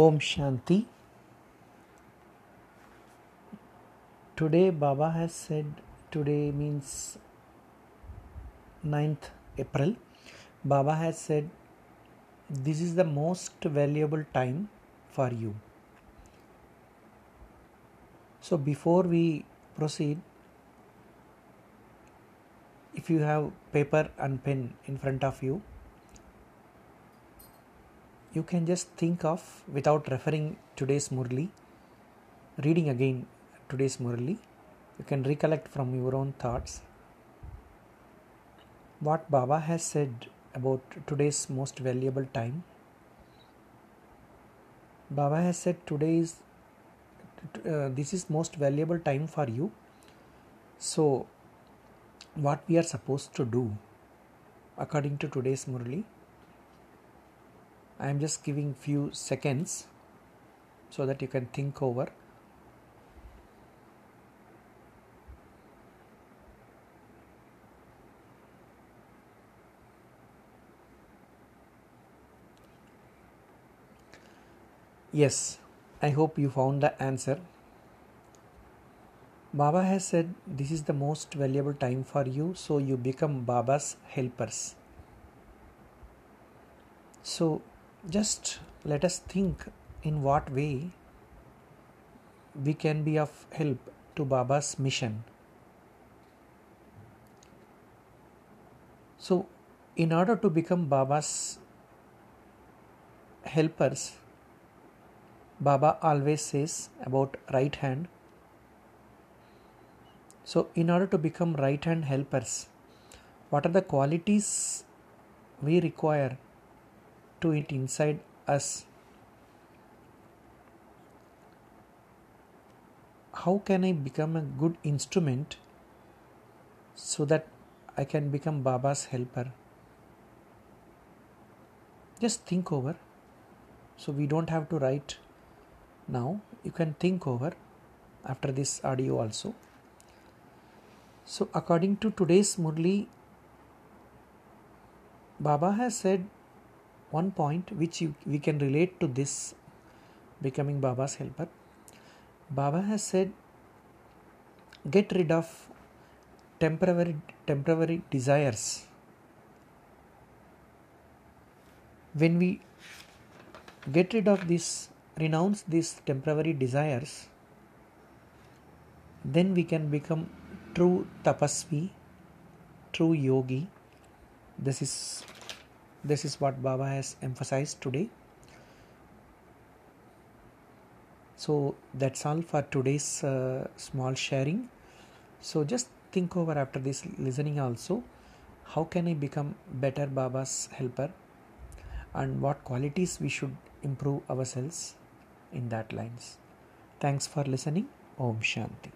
Om Shanti. Today Baba has said, today means 9th April. Baba has said, this is the most valuable time for you. So before we proceed, if you have paper and pen in front of you, you can just think of without referring today's Murli, reading again today's Murli. You can recollect from your own thoughts what Baba has said about today's most valuable time. Baba has said today is uh, this is most valuable time for you. So, what we are supposed to do according to today's Murli? I am just giving few seconds so that you can think over. Yes, I hope you found the answer. Baba has said this is the most valuable time for you, so you become Baba's helpers. So, just let us think in what way we can be of help to Baba's mission. So, in order to become Baba's helpers, Baba always says about right hand. So, in order to become right hand helpers, what are the qualities we require to it inside us? How can I become a good instrument so that I can become Baba's helper? Just think over. So, we don't have to write now you can think over after this audio also so according to today's murli baba has said one point which you, we can relate to this becoming baba's helper baba has said get rid of temporary temporary desires when we get rid of this renounce these temporary desires, then we can become true tapasvi, true yogi. This is this is what Baba has emphasized today. So that's all for today's uh, small sharing. So just think over after this listening also how can I become better Baba's helper and what qualities we should improve ourselves in that lines. Thanks for listening. Om Shanti.